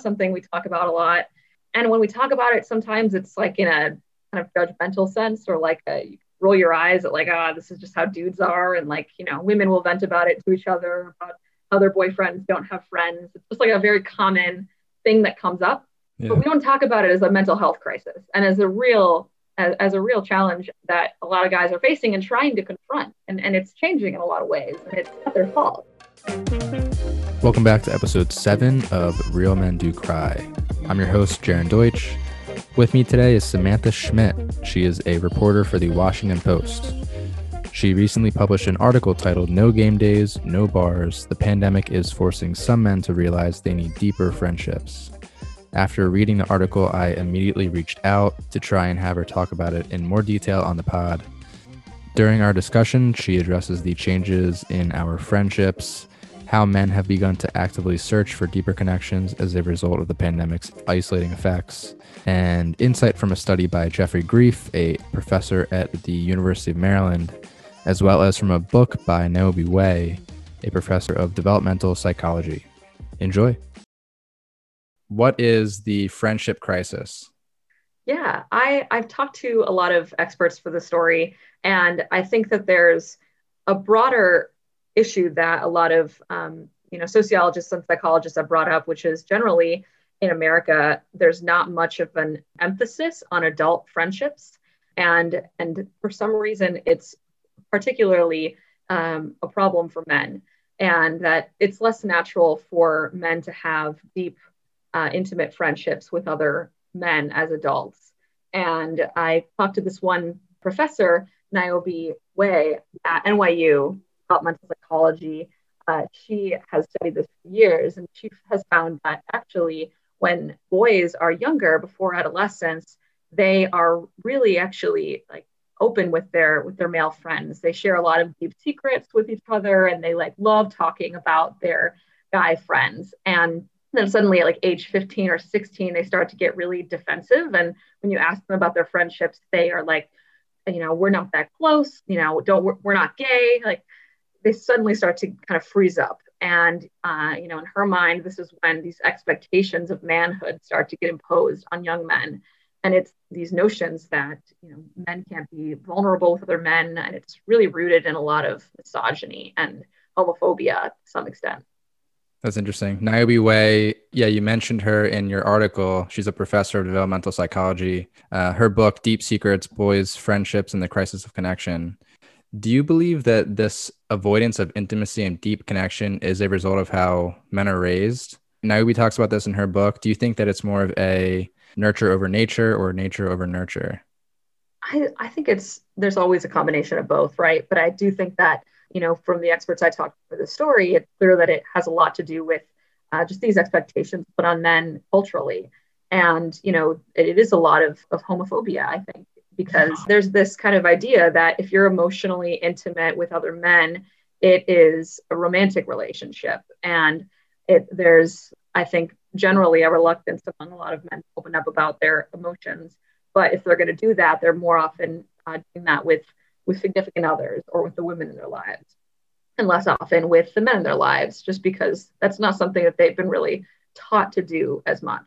not something we talk about a lot. And when we talk about it, sometimes it's like in a kind of judgmental sense or like a, you roll your eyes at like, ah, oh, this is just how dudes are. And like, you know, women will vent about it to each other about how their boyfriends don't have friends. It's just like a very common thing that comes up. Yeah. But we don't talk about it as a mental health crisis and as a real as, as, a real challenge that a lot of guys are facing and trying to confront. And, and it's changing in a lot of ways. And it's not their fault. Welcome back to episode seven of Real Men Do Cry. I'm your host, Jaron Deutsch. With me today is Samantha Schmidt. She is a reporter for the Washington Post. She recently published an article titled No Game Days, No Bars. The pandemic is forcing some men to realize they need deeper friendships. After reading the article, I immediately reached out to try and have her talk about it in more detail on the pod. During our discussion, she addresses the changes in our friendships, how men have begun to actively search for deeper connections as a result of the pandemic's isolating effects, and insight from a study by Geoffrey Greif, a professor at the University of Maryland, as well as from a book by Niobe Way, a professor of developmental psychology. Enjoy. What is the friendship crisis? Yeah, I, I've talked to a lot of experts for the story, and I think that there's a broader issue that a lot of um, you know sociologists and psychologists have brought up, which is generally in America, there's not much of an emphasis on adult friendships, and and for some reason, it's particularly um, a problem for men, and that it's less natural for men to have deep, uh, intimate friendships with other men as adults. And I talked to this one professor, Niobe Way, at NYU, developmental psychology. Uh, she has studied this for years, and she has found that actually, when boys are younger, before adolescence, they are really actually like open with their with their male friends. They share a lot of deep secrets with each other, and they like love talking about their guy friends. And then suddenly at like age 15 or 16 they start to get really defensive and when you ask them about their friendships they are like you know we're not that close you know don't we're, we're not gay like they suddenly start to kind of freeze up. And, uh, you know, in her mind, this is when these expectations of manhood start to get imposed on young men. And it's these notions that, you know, men can't be vulnerable with other men. And it's really rooted in a lot of misogyny and homophobia to some extent. That's interesting. Niobe Way, yeah, you mentioned her in your article. She's a professor of developmental psychology. Uh, her book, Deep Secrets Boys, Friendships, and the Crisis of Connection, do you believe that this avoidance of intimacy and deep connection is a result of how men are raised? Niobe talks about this in her book. Do you think that it's more of a nurture over nature or nature over nurture? I, I think it's there's always a combination of both, right? But I do think that, you know, from the experts I talked to for the story, it's clear that it has a lot to do with uh, just these expectations put on men culturally. And, you know, it, it is a lot of, of homophobia, I think because there's this kind of idea that if you're emotionally intimate with other men, it is a romantic relationship. And it there's, I think, generally a reluctance among a lot of men to open up about their emotions. But if they're going to do that, they're more often uh, doing that with with significant others or with the women in their lives, and less often with the men in their lives, just because that's not something that they've been really taught to do as much.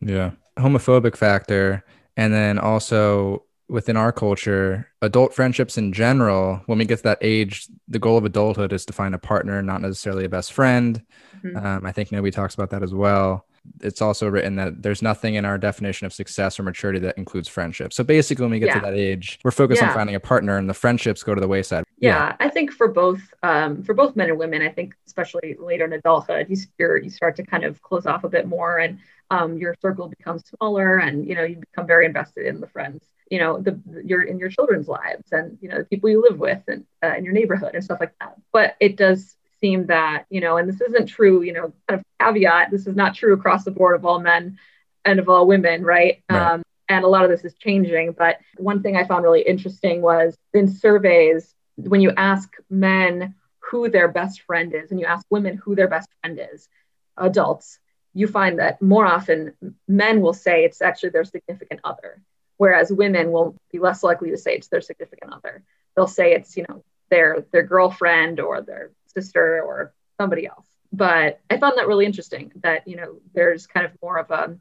Yeah, homophobic factor and then also within our culture, adult friendships in general, when we get to that age, the goal of adulthood is to find a partner, not necessarily a best friend. Mm-hmm. Um, I think nobody talks about that as well. It's also written that there's nothing in our definition of success or maturity that includes friendship. So basically, when we get yeah. to that age, we're focused yeah. on finding a partner, and the friendships go to the wayside. Yeah, yeah. I think for both um, for both men and women, I think especially later in adulthood, you you start to kind of close off a bit more and um, your circle becomes smaller and you know you become very invested in the friends you know the your in your children's lives and you know the people you live with and uh, in your neighborhood and stuff like that but it does seem that you know and this isn't true you know kind of caveat this is not true across the board of all men and of all women right, right. Um, and a lot of this is changing but one thing i found really interesting was in surveys when you ask men who their best friend is and you ask women who their best friend is adults you find that more often men will say it's actually their significant other, whereas women will be less likely to say it's their significant other. They'll say it's, you know, their their girlfriend or their sister or somebody else. but I found that really interesting that, you know, there's kind of more of a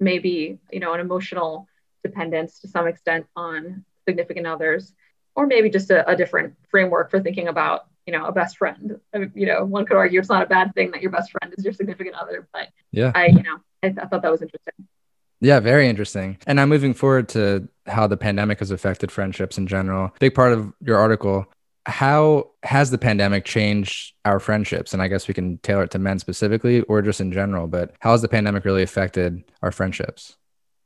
maybe, you know, an emotional dependence to some extent on significant others, or maybe just a, a different framework for thinking about, you know, a best friend. I mean, you know, one could argue it's not a bad thing that your best friend is your significant other, but yeah, I, you know, I, I thought that was interesting. Yeah, very interesting. And now moving forward to how the pandemic has affected friendships in general. Big part of your article how has the pandemic changed our friendships? And i guess we can tailor it to men specifically or just in general but how has the pandemic really affected our friendships?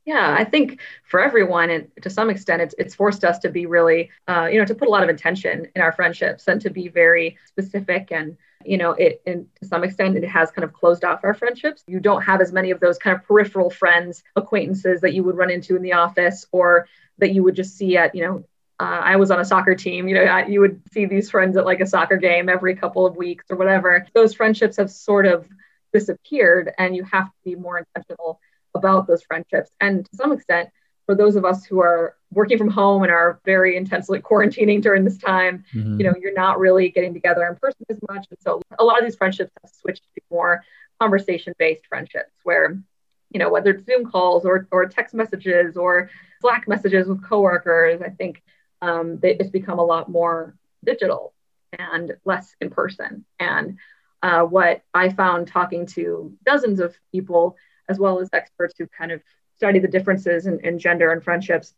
Yeah i think for everyone and to some extent it's, it's forced us to be really uh, you know to put a lot of intention in our friendships and to be very specific and you know it and to some extent it has kind of closed off our friendships. You don't have as many of those kind of peripheral friends acquaintances that you would run into in the office or that you would just see at you know uh, I was on a soccer team. You know, I, you would see these friends at like a soccer game every couple of weeks or whatever. Those friendships have sort of disappeared, and you have to be more intentional about those friendships. And to some extent, for those of us who are working from home and are very intensely quarantining during this time, mm-hmm. you know, you're not really getting together in person as much. And so a lot of these friendships have switched to more conversation-based friendships where, you know, whether it's Zoom calls or, or text messages or Slack messages with coworkers, I think um, it's become a lot more digital and less in person. And uh, what I found talking to dozens of people, as well as experts who kind of study the differences in, in gender and friendships,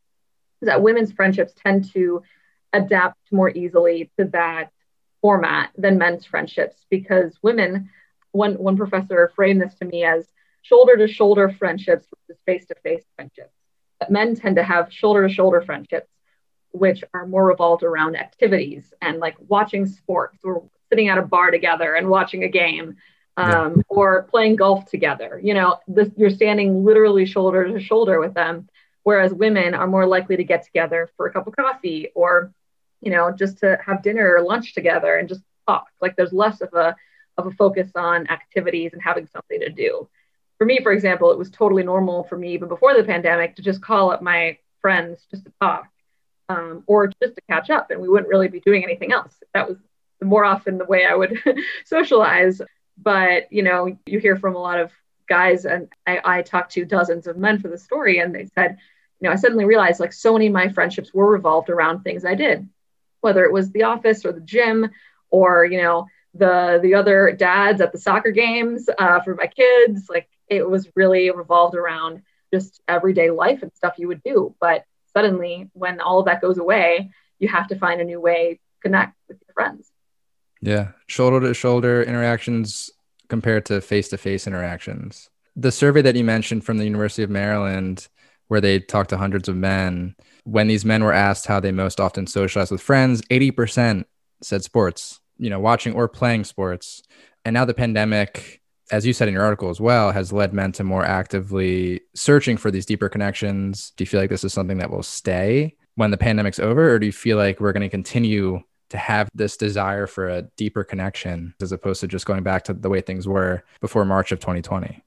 is that women's friendships tend to adapt more easily to that format than men's friendships because women, one, one professor framed this to me as shoulder to shoulder friendships versus face to face friendships. But men tend to have shoulder to shoulder friendships which are more revolved around activities and like watching sports or sitting at a bar together and watching a game um, yeah. or playing golf together. You know, this, you're standing literally shoulder to shoulder with them, whereas women are more likely to get together for a cup of coffee or, you know, just to have dinner or lunch together and just talk. Like there's less of a of a focus on activities and having something to do. For me, for example, it was totally normal for me, even before the pandemic, to just call up my friends just to talk um, or just to catch up, and we wouldn't really be doing anything else. That was more often the way I would socialize. But you know, you hear from a lot of guys, and I, I talked to dozens of men for the story, and they said, you know, I suddenly realized like so many of my friendships were revolved around things I did, whether it was the office or the gym, or you know, the the other dads at the soccer games uh, for my kids. Like it was really revolved around just everyday life and stuff you would do. But suddenly when all of that goes away you have to find a new way to connect with your friends. Yeah shoulder to shoulder interactions compared to face to face interactions. The survey that you mentioned from the university of maryland where they talked to hundreds of men when these men were asked how they most often socialize with friends 80% said sports you know watching or playing sports. And now the pandemic as you said in your article as well, has led men to more actively searching for these deeper connections. Do you feel like this is something that will stay when the pandemic's over, or do you feel like we're going to continue to have this desire for a deeper connection as opposed to just going back to the way things were before March of 2020?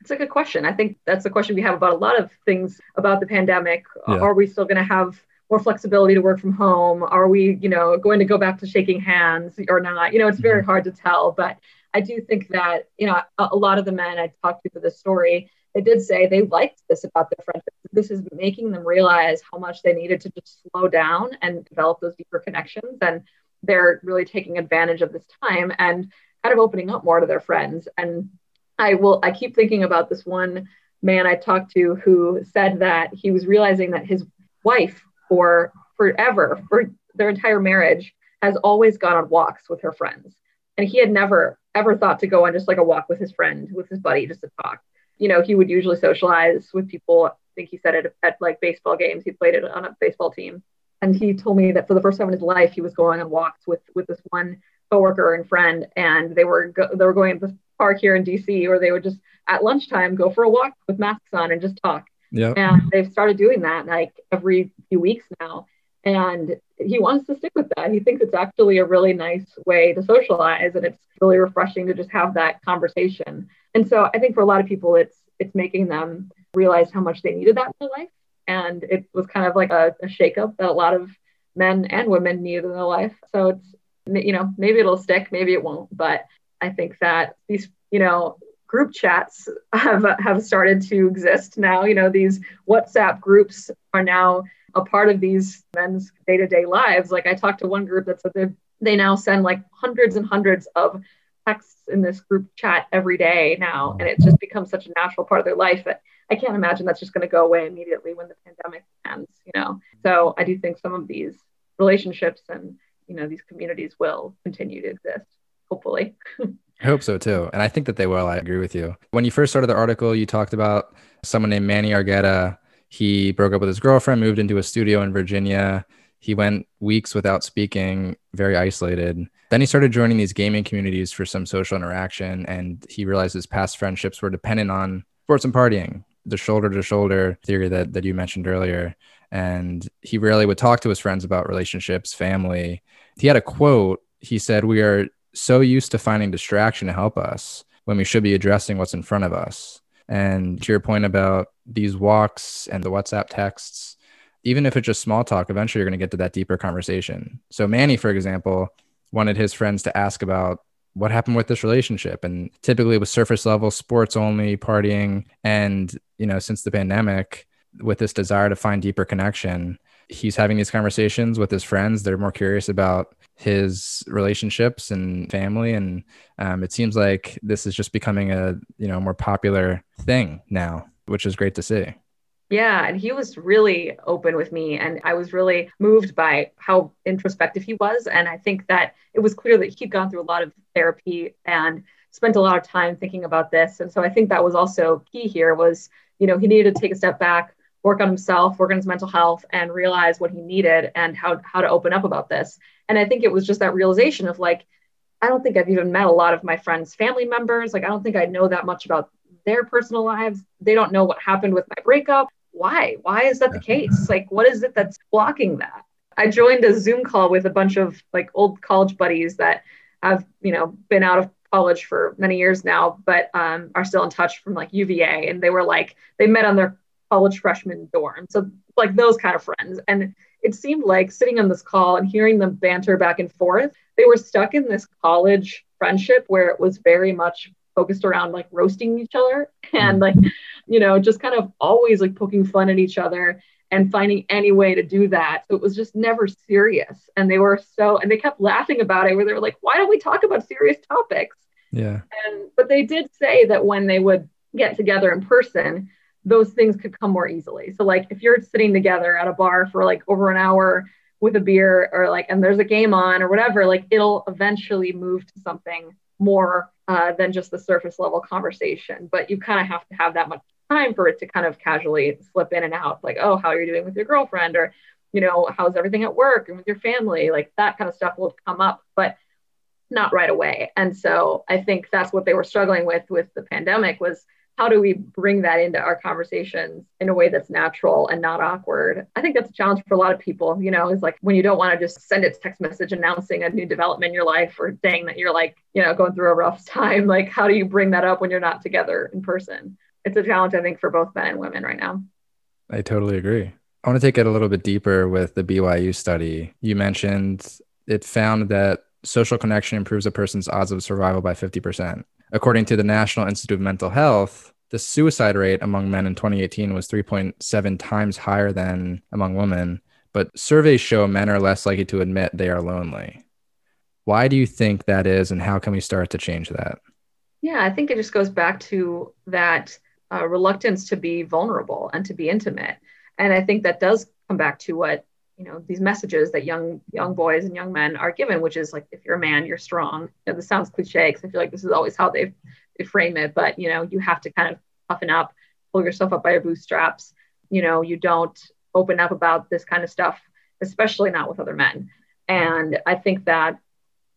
That's a good question. I think that's the question we have about a lot of things about the pandemic. Yeah. Are we still going to have more flexibility to work from home? Are we, you know, going to go back to shaking hands or not? You know, it's very mm-hmm. hard to tell, but I do think that, you know, a, a lot of the men I talked to for this story, they did say they liked this about their friendship. This is making them realize how much they needed to just slow down and develop those deeper connections. And they're really taking advantage of this time and kind of opening up more to their friends. And I will, I keep thinking about this one man I talked to who said that he was realizing that his wife for forever, for their entire marriage, has always gone on walks with her friends. And he had never ever thought to go on just like a walk with his friend, with his buddy, just to talk. You know, he would usually socialize with people. I think he said it at like baseball games. He played it on a baseball team. And he told me that for the first time in his life, he was going on walks with with this one coworker and friend, and they were go- they were going to the park here in DC, or they would just at lunchtime go for a walk with masks on and just talk. Yeah. And they've started doing that like every few weeks now. And he wants to stick with that. He thinks it's actually a really nice way to socialize and it's really refreshing to just have that conversation. And so I think for a lot of people it's it's making them realize how much they needed that in their life. And it was kind of like a, a shakeup that a lot of men and women needed in their life. So it's you know, maybe it'll stick, maybe it won't, but I think that these, you know, group chats have have started to exist now. You know, these WhatsApp groups are now a part of these men's day-to-day lives. Like I talked to one group that said they they now send like hundreds and hundreds of texts in this group chat every day now, and it just becomes such a natural part of their life that I can't imagine that's just going to go away immediately when the pandemic ends. You know, so I do think some of these relationships and you know these communities will continue to exist hopefully I hope so too. And I think that they will. I agree with you. When you first started the article, you talked about someone named Manny Argueta. He broke up with his girlfriend, moved into a studio in Virginia. He went weeks without speaking, very isolated. Then he started joining these gaming communities for some social interaction. And he realized his past friendships were dependent on sports and partying, the shoulder to shoulder theory that, that you mentioned earlier. And he rarely would talk to his friends about relationships, family. He had a quote. He said, We are so used to finding distraction to help us when we should be addressing what's in front of us. And to your point about these walks and the WhatsApp texts, even if it's just small talk, eventually you're going to get to that deeper conversation. So, Manny, for example, wanted his friends to ask about what happened with this relationship. And typically it was surface level, sports only, partying. And, you know, since the pandemic, with this desire to find deeper connection, he's having these conversations with his friends. They're more curious about his relationships and family, and um, it seems like this is just becoming a you know more popular thing now, which is great to see. Yeah, and he was really open with me, and I was really moved by how introspective he was. And I think that it was clear that he'd gone through a lot of therapy and spent a lot of time thinking about this. And so I think that was also key here was, you know, he needed to take a step back, work on himself, work on his mental health, and realize what he needed and how how to open up about this. And I think it was just that realization of like, I don't think I've even met a lot of my friends' family members. Like, I don't think I know that much about their personal lives. They don't know what happened with my breakup. Why? Why is that the case? Like, what is it that's blocking that? I joined a Zoom call with a bunch of like old college buddies that have, you know, been out of college for many years now, but um, are still in touch from like UVA. And they were like, they met on their college freshman dorm. So like those kind of friends. And it seemed like sitting on this call and hearing them banter back and forth, they were stuck in this college friendship where it was very much focused around like roasting each other and mm. like, you know, just kind of always like poking fun at each other and finding any way to do that. So it was just never serious. And they were so, and they kept laughing about it where they were like, why don't we talk about serious topics? Yeah. And, but they did say that when they would get together in person, those things could come more easily. So like if you're sitting together at a bar for like over an hour with a beer or like and there's a game on or whatever, like it'll eventually move to something more uh, than just the surface level conversation. But you kind of have to have that much time for it to kind of casually slip in and out, like, oh, how are you doing with your girlfriend? Or, you know, how's everything at work and with your family? Like that kind of stuff will come up, but not right away. And so I think that's what they were struggling with with the pandemic was how do we bring that into our conversations in a way that's natural and not awkward? I think that's a challenge for a lot of people, you know, is like when you don't want to just send a text message announcing a new development in your life or saying that you're like, you know, going through a rough time. Like, how do you bring that up when you're not together in person? It's a challenge, I think, for both men and women right now. I totally agree. I want to take it a little bit deeper with the BYU study. You mentioned it found that social connection improves a person's odds of survival by 50%. According to the National Institute of Mental Health, the suicide rate among men in 2018 was 3.7 times higher than among women, but surveys show men are less likely to admit they are lonely. Why do you think that is, and how can we start to change that? Yeah, I think it just goes back to that uh, reluctance to be vulnerable and to be intimate. And I think that does come back to what you know these messages that young young boys and young men are given which is like if you're a man you're strong. Know, this sounds cliche because i feel like this is always how they they frame it but you know you have to kind of toughen up pull yourself up by your bootstraps. You know you don't open up about this kind of stuff especially not with other men. And i think that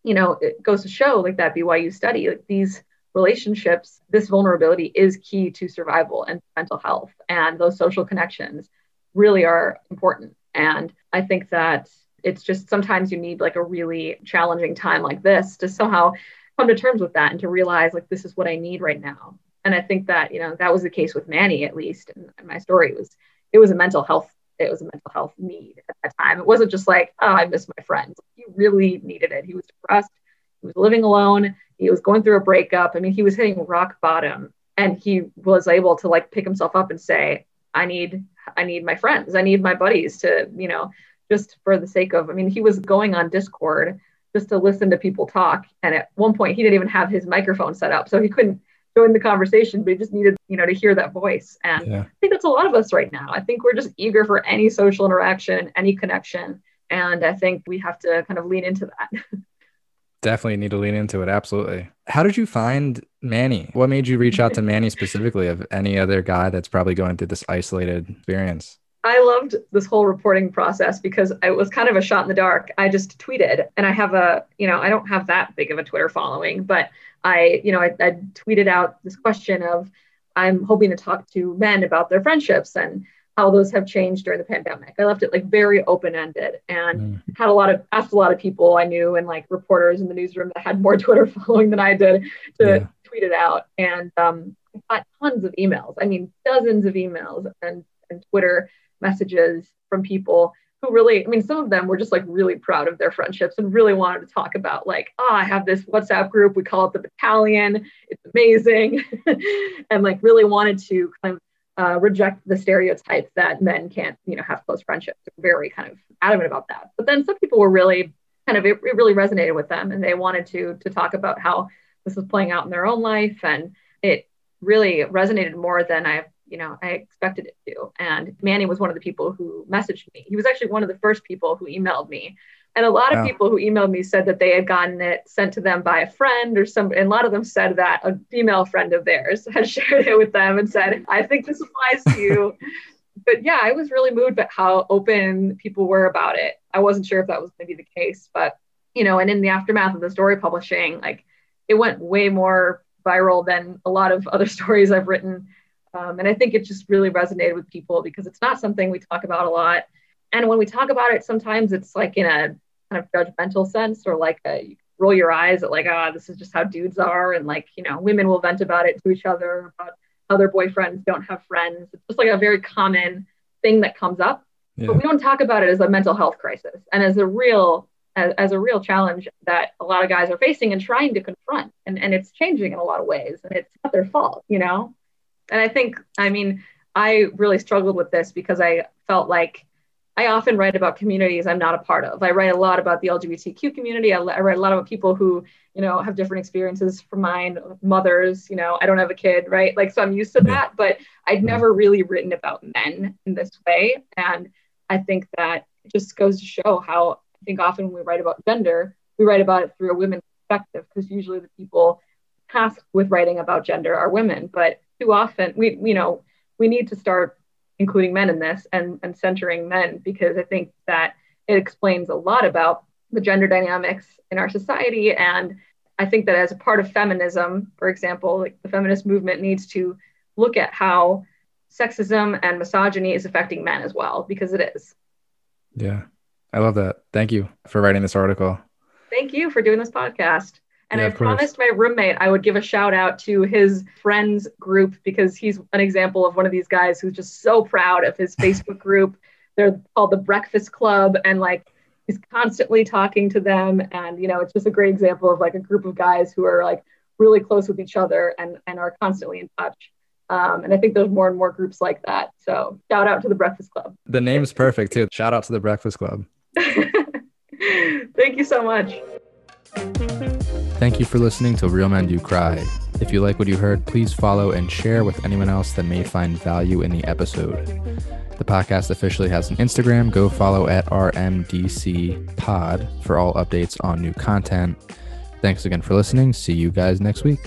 you know it goes to show like that byu study like these relationships this vulnerability is key to survival and mental health. And those social connections really are important. And I think that it's just sometimes you need like a really challenging time like this to somehow come to terms with that and to realize like this is what I need right now. And I think that, you know, that was the case with Manny at least. And my story was it was a mental health it was a mental health need at that time. It wasn't just like, oh, I miss my friends. He really needed it. He was depressed. he was living alone. He was going through a breakup. I mean, he was hitting rock bottom and he was able to like pick himself up and say, I need, I need my friends. I need my buddies to, you know, just for the sake of, I mean, he was going on Discord just to listen to people talk. And at one point he didn't even have his microphone set up. So he couldn't join the conversation, but he just needed, you know, to hear that voice. And yeah. I think that's a lot of us right now. I think we're just eager for any social interaction, any connection. And I think we have to kind of lean into that. Definitely need to lean into it. Absolutely. How did you find Manny? What made you reach out to Manny specifically of any other guy that's probably going through this isolated experience? I loved this whole reporting process because it was kind of a shot in the dark. I just tweeted and I have a, you know, I don't have that big of a Twitter following, but I, you know, I, I tweeted out this question of I'm hoping to talk to men about their friendships and how those have changed during the pandemic. I left it like very open ended and mm. had a lot of asked a lot of people I knew and like reporters in the newsroom that had more Twitter following than I did to yeah. tweet it out. And um, I got tons of emails. I mean, dozens of emails and, and Twitter messages from people who really, I mean, some of them were just like really proud of their friendships and really wanted to talk about, like, oh, I have this WhatsApp group. We call it the battalion. It's amazing. and like really wanted to kind of uh, reject the stereotypes that men can't, you know, have close friendships. Very kind of adamant about that. But then some people were really kind of, it, it really resonated with them and they wanted to, to talk about how this was playing out in their own life. And it really resonated more than I've you know, I expected it to. And Manny was one of the people who messaged me. He was actually one of the first people who emailed me. And a lot of people who emailed me said that they had gotten it sent to them by a friend or some, and a lot of them said that a female friend of theirs had shared it with them and said, I think this applies to you. but yeah, I was really moved by how open people were about it. I wasn't sure if that was going to be the case, but you know, and in the aftermath of the story publishing, like it went way more viral than a lot of other stories I've written um, and I think it just really resonated with people because it's not something we talk about a lot. And when we talk about it, sometimes it's like in a kind of judgmental sense or like a, you roll your eyes at like, ah, oh, this is just how dudes are. And like, you know, women will vent about it to each other about how their boyfriends don't have friends. It's just like a very common thing that comes up. Yeah. But we don't talk about it as a mental health crisis and as a real as, as, a real challenge that a lot of guys are facing and trying to confront. And, and it's changing in a lot of ways. And it's not their fault, you know? And I think, I mean, I really struggled with this because I felt like I often write about communities I'm not a part of. I write a lot about the LGBTQ community. I, I write a lot about people who, you know, have different experiences from mine, mothers, you know, I don't have a kid, right? Like, so I'm used to that, but I'd never really written about men in this way. And I think that just goes to show how I think often when we write about gender, we write about it through a women's perspective because usually the people tasked with writing about gender are women. But too often we you know we need to start including men in this and and centering men because I think that it explains a lot about the gender dynamics in our society and I think that as a part of feminism, for example, like the feminist movement needs to look at how sexism and misogyny is affecting men as well, because it is. Yeah, I love that. Thank you for writing this article. Thank you for doing this podcast. And yeah, I promised my roommate I would give a shout out to his friends group because he's an example of one of these guys who's just so proud of his Facebook group. They're called the Breakfast Club and like he's constantly talking to them and you know it's just a great example of like a group of guys who are like really close with each other and and are constantly in touch. Um, and I think there's more and more groups like that. So shout out to the Breakfast Club. The name's perfect too. Shout out to the Breakfast Club. Thank you so much. Thank you for listening to Real Men Do Cry. If you like what you heard, please follow and share with anyone else that may find value in the episode. The podcast officially has an Instagram. Go follow at RMDC Pod for all updates on new content. Thanks again for listening. See you guys next week.